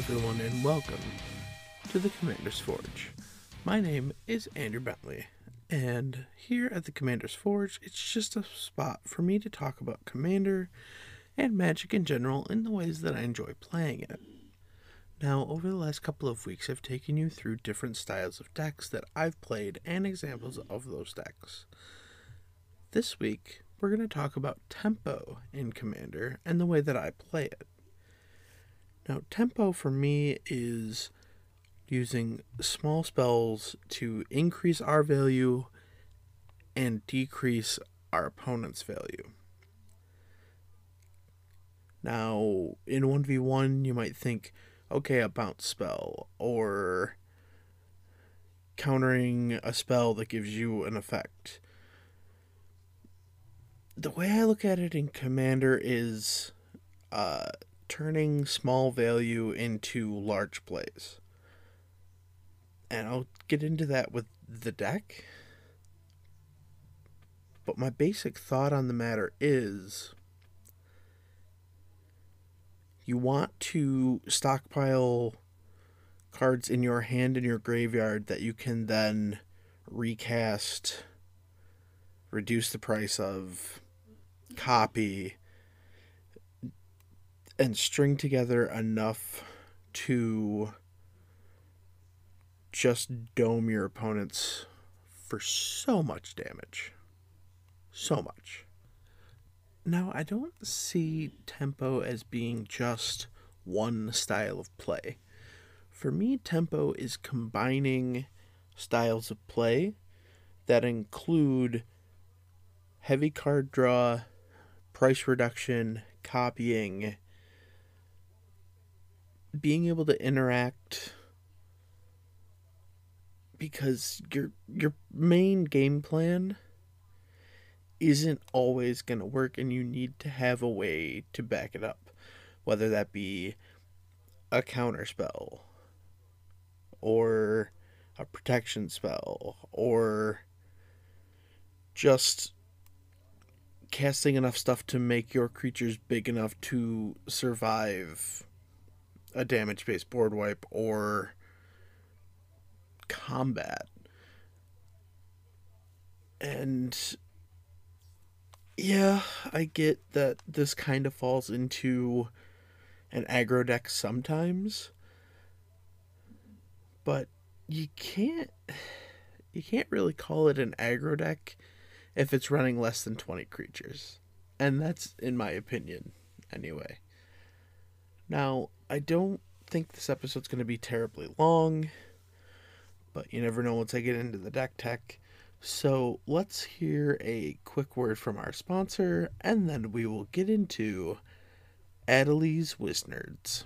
Everyone, and welcome to the Commander's Forge. My name is Andrew Bentley, and here at the Commander's Forge, it's just a spot for me to talk about Commander and Magic in general in the ways that I enjoy playing it. Now, over the last couple of weeks, I've taken you through different styles of decks that I've played and examples of those decks. This week, we're going to talk about tempo in Commander and the way that I play it. Now, tempo for me is using small spells to increase our value and decrease our opponent's value. Now, in 1v1, you might think, okay, a bounce spell, or countering a spell that gives you an effect. The way I look at it in Commander is uh, turning small value into large plays. And I'll get into that with the deck. But my basic thought on the matter is you want to stockpile cards in your hand in your graveyard that you can then recast, reduce the price of, copy, and string together enough to just dome your opponents for so much damage. So much. Now, I don't see tempo as being just one style of play. For me, tempo is combining styles of play that include heavy card draw, price reduction, copying, being able to interact because your your main game plan isn't always going to work and you need to have a way to back it up whether that be a counter spell or a protection spell or just casting enough stuff to make your creatures big enough to survive a damage based board wipe or combat. And yeah, I get that this kind of falls into an aggro deck sometimes. But you can't you can't really call it an aggro deck if it's running less than 20 creatures. And that's in my opinion anyway. Now, I don't think this episode's going to be terribly long, but you never know once I get into the deck tech. So let's hear a quick word from our sponsor, and then we will get into Adeliz Wiznerds.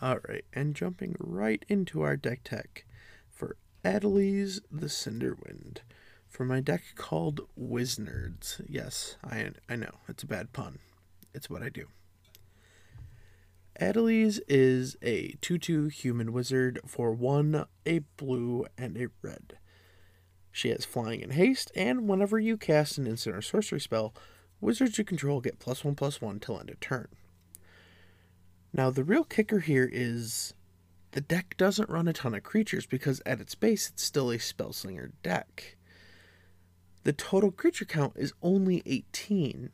Alright, and jumping right into our deck tech for Adeliz the Cinderwind. For my deck called Wiznerds. Yes, I, I know, it's a bad pun. It's what I do. Adeliz is a 2 2 human wizard for 1, a blue, and a red. She has flying and haste, and whenever you cast an instant or sorcery spell, wizards you control get plus 1 plus 1 till end of turn. Now, the real kicker here is the deck doesn't run a ton of creatures because at its base it's still a spellslinger deck. The total creature count is only 18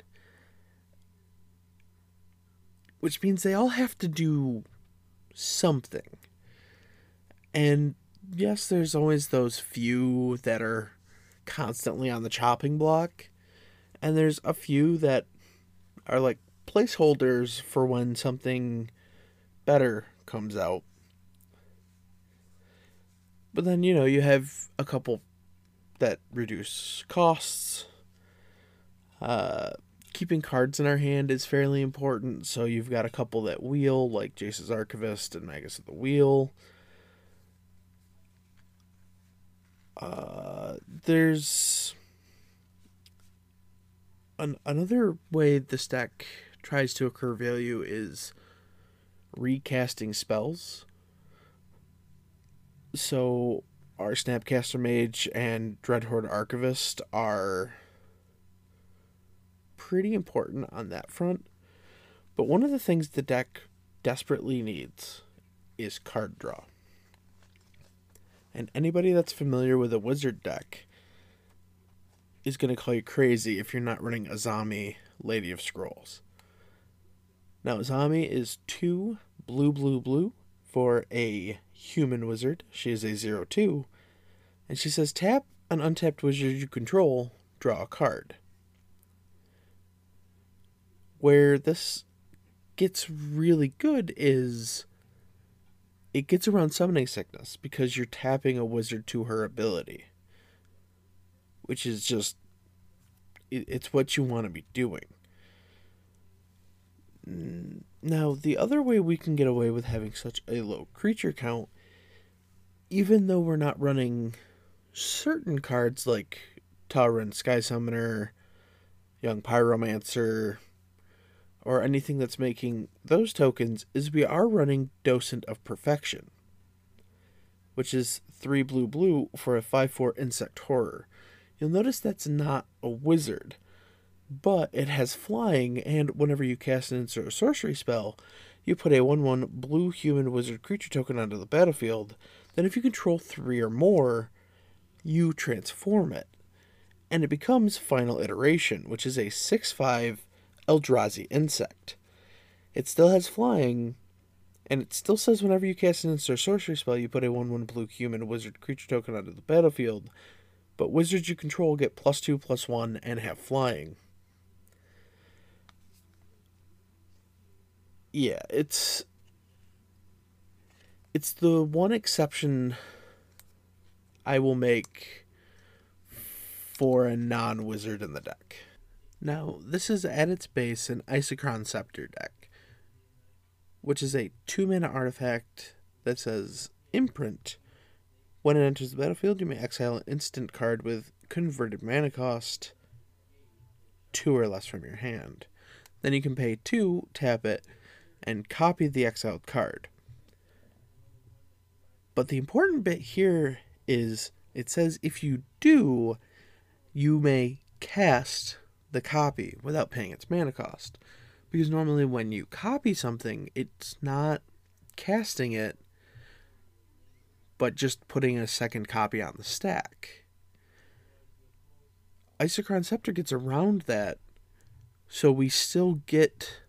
which means they all have to do something. And yes, there's always those few that are constantly on the chopping block, and there's a few that are like placeholders for when something better comes out. But then, you know, you have a couple that reduce costs. Uh, keeping cards in our hand is fairly important. So you've got a couple that wheel, like Jace's Archivist and Magus of the Wheel. Uh, there's an, another way this deck tries to occur value is recasting spells. So our Snapcaster Mage and Dreadhorde Archivist are pretty important on that front. But one of the things the deck desperately needs is card draw. And anybody that's familiar with a wizard deck is going to call you crazy if you're not running Azami Lady of Scrolls. Now, Azami is two blue, blue, blue for a human wizard. She is a 0 2. And she says tap an untapped wizard you control, draw a card. Where this gets really good is it gets around summoning sickness because you're tapping a wizard to her ability, which is just it's what you want to be doing. Now, the other way we can get away with having such a low creature count, even though we're not running certain cards like Talrand Sky Summoner, Young Pyromancer, or anything that's making those tokens, is we are running Docent of Perfection, which is 3 blue blue for a 5 4 insect horror. You'll notice that's not a wizard, but it has flying, and whenever you cast an insert sorcery spell, you put a 1 1 blue human wizard creature token onto the battlefield. Then, if you control 3 or more, you transform it. And it becomes Final Iteration, which is a 6 5 Eldrazi insect. It still has flying, and it still says whenever you cast an instant sorcery spell, you put a 1 1 blue human wizard creature token onto the battlefield. But wizards you control get plus 2, plus 1, and have flying. Yeah, it's. It's the one exception I will make for a non wizard in the deck. Now, this is at its base an Isochron Scepter deck, which is a two mana artifact that says Imprint. When it enters the battlefield, you may exile an instant card with converted mana cost two or less from your hand. Then you can pay two, tap it, and copy the exiled card. But the important bit here is it says if you do, you may cast the copy without paying its mana cost. Because normally when you copy something, it's not casting it, but just putting a second copy on the stack. Isochron Scepter gets around that, so we still get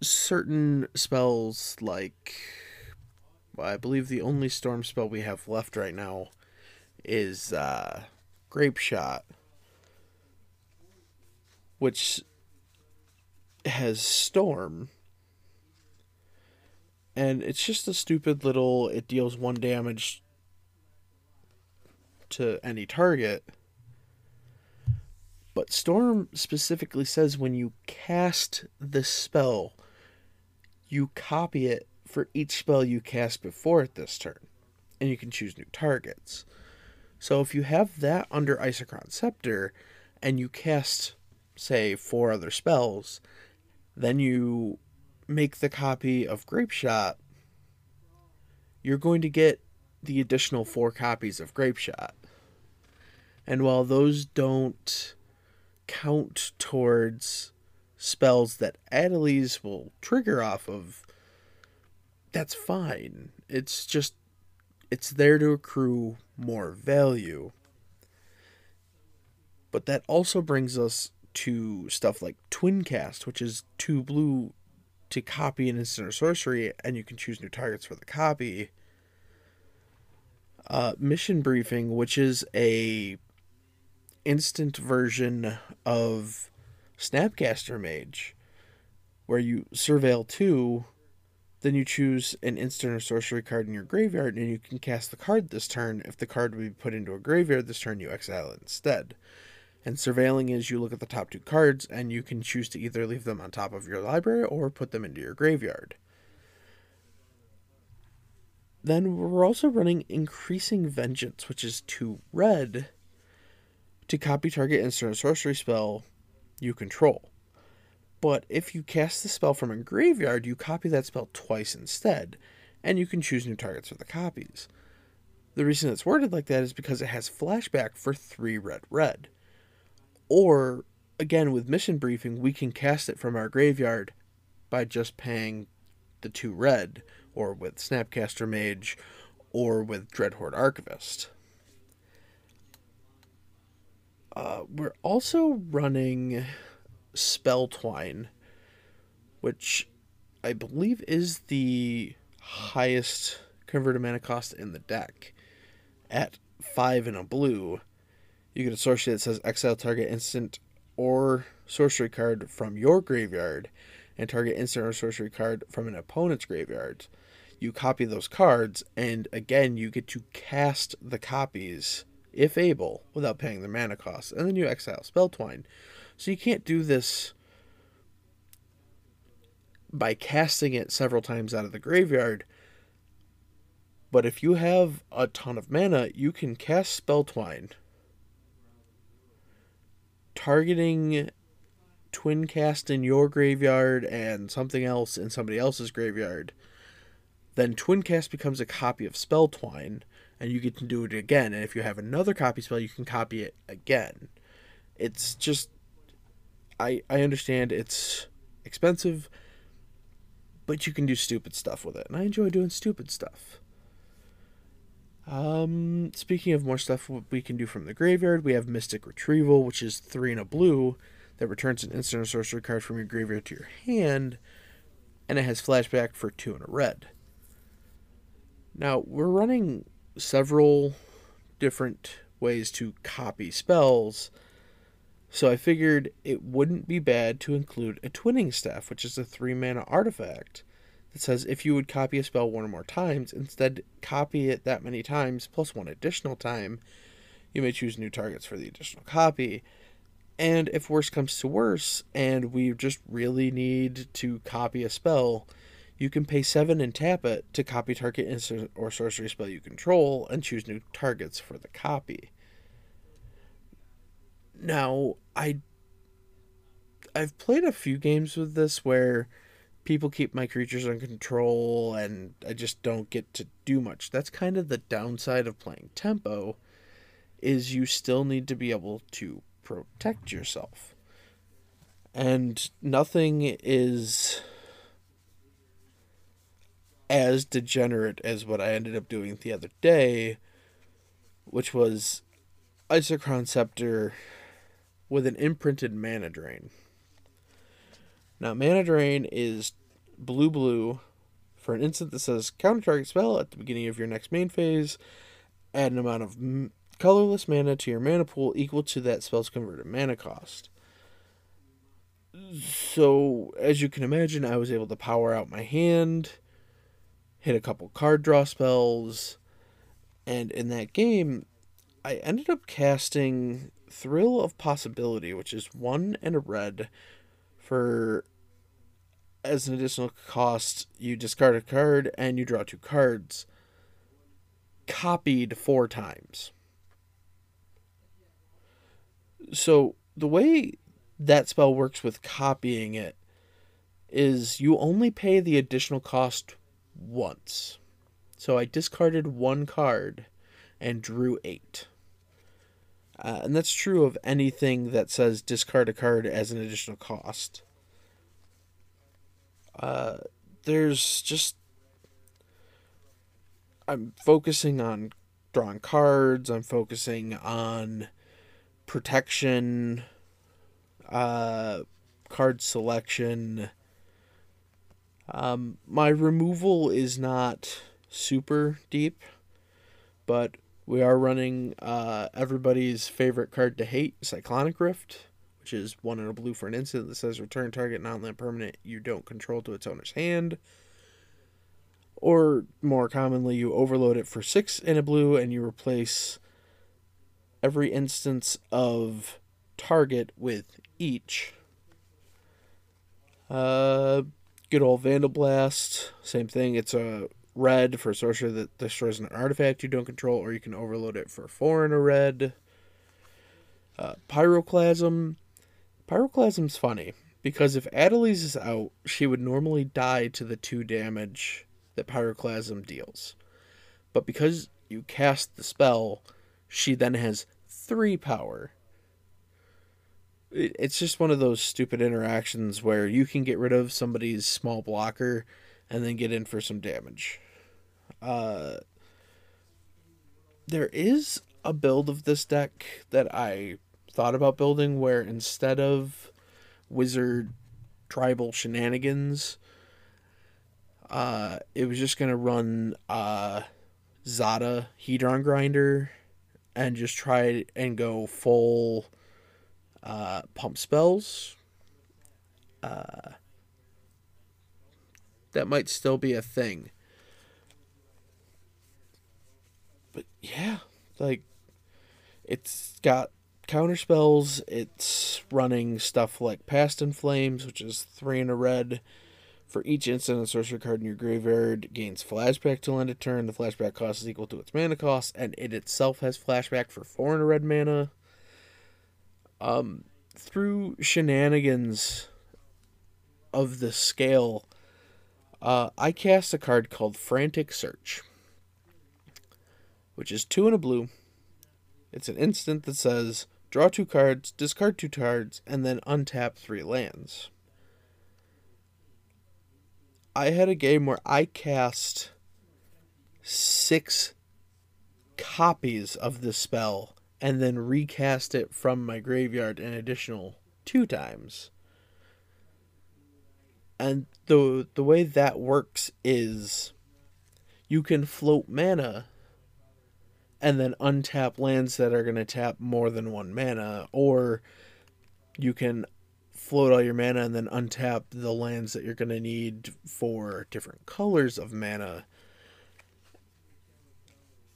certain spells like I believe the only storm spell we have left right now is uh, Grapeshot, which has Storm. And it's just a stupid little, it deals one damage to any target. But Storm specifically says when you cast the spell, you copy it for each spell you cast before it this turn, and you can choose new targets. So if you have that under Isochron Scepter, and you cast, say, four other spells, then you make the copy of Grapeshot, you're going to get the additional four copies of Grapeshot. And while those don't count towards spells that Adeliz will trigger off of, that's fine. It's just it's there to accrue more value. But that also brings us to stuff like Twincast, which is two blue to copy an instant or sorcery, and you can choose new targets for the copy. Uh, mission briefing, which is a instant version of Snapcaster Mage, where you surveil two then you choose an instant or sorcery card in your graveyard, and you can cast the card this turn. If the card would be put into a graveyard this turn, you exile it instead. And surveilling is you look at the top two cards, and you can choose to either leave them on top of your library or put them into your graveyard. Then we're also running Increasing Vengeance, which is two red to copy target instant or sorcery spell you control. But if you cast the spell from a graveyard, you copy that spell twice instead, and you can choose new targets for the copies. The reason it's worded like that is because it has flashback for 3 red red. Or, again, with mission briefing, we can cast it from our graveyard by just paying the two red, or with Snapcaster Mage, or with Dreadhorde Archivist. Uh, we're also running Spelltwine, which I believe is the highest converted mana cost in the deck at five in a blue. You get a sorcery that says exile target instant or sorcery card from your graveyard and target instant or sorcery card from an opponent's graveyard. You copy those cards, and again, you get to cast the copies, if able, without paying the mana cost. And then you exile Spelltwine. So you can't do this by casting it several times out of the graveyard. But if you have a ton of mana, you can cast Spelltwine, targeting twincast in your graveyard and something else in somebody else's graveyard. Then twincast becomes a copy of Spelltwine, and you get to do it again. And if you have another copy spell, you can copy it again. It's just I I understand it's expensive, but you can do stupid stuff with it, and I enjoy doing stupid stuff. Um, speaking of more stuff we can do from the graveyard, we have Mystic Retrieval, which is three and a blue that returns an instant or sorcery card from your graveyard to your hand, and it has flashback for two and a red. Now, we're running several different ways to copy spells, so I figured it wouldn't be bad to include a Twinning Staff, which is a three mana artifact that says if you would copy a spell one or more times, instead copy it that many times plus one additional time, you may choose new targets for the additional copy. And if worse comes to worse, and we just really need to copy a spell, you can pay 7 and tap it to copy target instant or sorcery spell you control and choose new targets for the copy. Now, I I've played a few games with this where people keep my creatures on control and I just don't get to do much. That's kind of the downside of playing tempo is you still need to be able to protect yourself. And nothing is as degenerate as what I ended up doing the other day, which was Isochron Scepter with an imprinted mana drain. Now, Mana Drain is blue blue for an instant that says counter target spell at the beginning of your next main phase. Add an amount of m- colorless mana to your mana pool equal to that spell's converted mana cost. So, as you can imagine, I was able to power out my hand, hit a couple card draw spells, and in that game, I ended up casting Thrill of Possibility, which is one and a red for as an additional cost, you discard a card and you draw two cards, copied four times. So, the way that spell works with copying it is you only pay the additional cost once. So, I discarded one card and drew eight. Uh, and that's true of anything that says discard a card as an additional cost. Uh, there's just I'm focusing on drawing cards. I'm focusing on protection, uh, card selection. Um, my removal is not super deep, but we are running uh, everybody's favorite card to hate, Cyclonic Rift which is one in a blue for an instant that says return target non-land permanent you don't control to its owner's hand. Or more commonly, you overload it for six in a blue and you replace every instance of target with each. Uh, good old Vandalblast, same thing. It's a red for a sorcerer that destroys an artifact you don't control, or you can overload it for four in a red. Uh, Pyroclasm Pyroclasm's funny because if Adeliz is out, she would normally die to the two damage that Pyroclasm deals. But because you cast the spell, she then has three power. it's just one of those stupid interactions where you can get rid of somebody's small blocker and then get in for some damage. Uh, there is a build of this deck that I thought about building where instead of wizard tribal shenanigans, uh, it was just gonna run uh, Zada Hedron Grinder and just try and go full uh, pump spells. Uh, that might still be a thing. But yeah, like it's got counter spells. It's running stuff like Past in Flames, which is three in a red. For each instant a sorcery card in your graveyard gains flashback till end of turn, the flashback cost is equal to its mana cost, and it itself has flashback for four in a red mana. Um, through shenanigans of the scale, uh, I cast a card called Frantic Search, which is two in a blue. It's an instant that says draw two cards, discard two cards, and then untap three lands. I had a game where I cast six copies of the spell and then recast it from my graveyard an additional two times. And the the way that works is you can float mana and then untap lands that are going to tap more than one mana or you can float all your mana and then untap the lands that you're going to need for different colors of mana.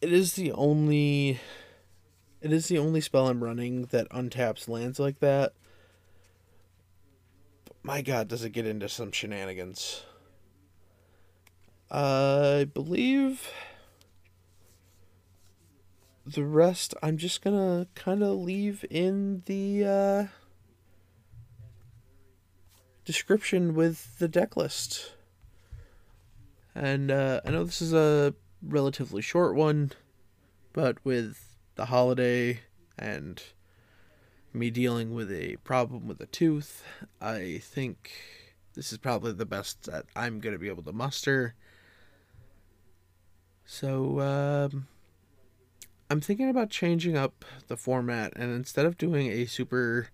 It is the only it is the only spell I'm running that untaps lands like that. But my god, does it get into some shenanigans. I believe the rest I'm just gonna kind of leave in the uh, description with the deck list. And uh, I know this is a relatively short one, but with the holiday and me dealing with a problem with a tooth, I think this is probably the best that I'm going to be able to muster. So, um, I'm thinking about changing up the format and instead of doing a super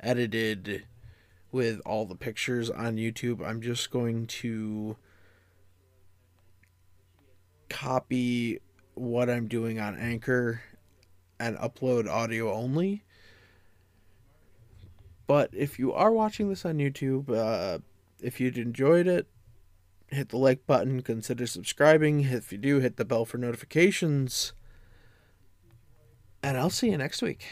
edited with all the pictures on YouTube, I'm just going to copy what I'm doing on Anchor and upload audio only. But if you are watching this on YouTube, uh, if you'd enjoyed it, hit the like button, consider subscribing. If you do, hit the bell for notifications. And I'll see you next week.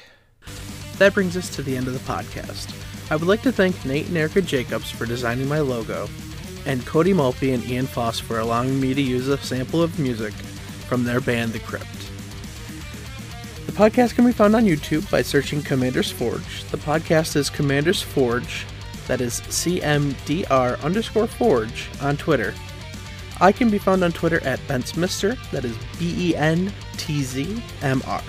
That brings us to the end of the podcast. I would like to thank Nate and Erica Jacobs for designing my logo, and Cody Mulpey and Ian Foss for allowing me to use a sample of music from their band The Crypt. The podcast can be found on YouTube by searching Commander's Forge. The podcast is Commander's Forge, that is CMDR underscore Forge on Twitter. I can be found on Twitter at Bentzmr, that is B E N T Z M R.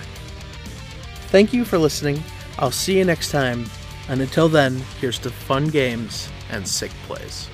Thank you for listening. I'll see you next time, and until then, here's to fun games and sick plays.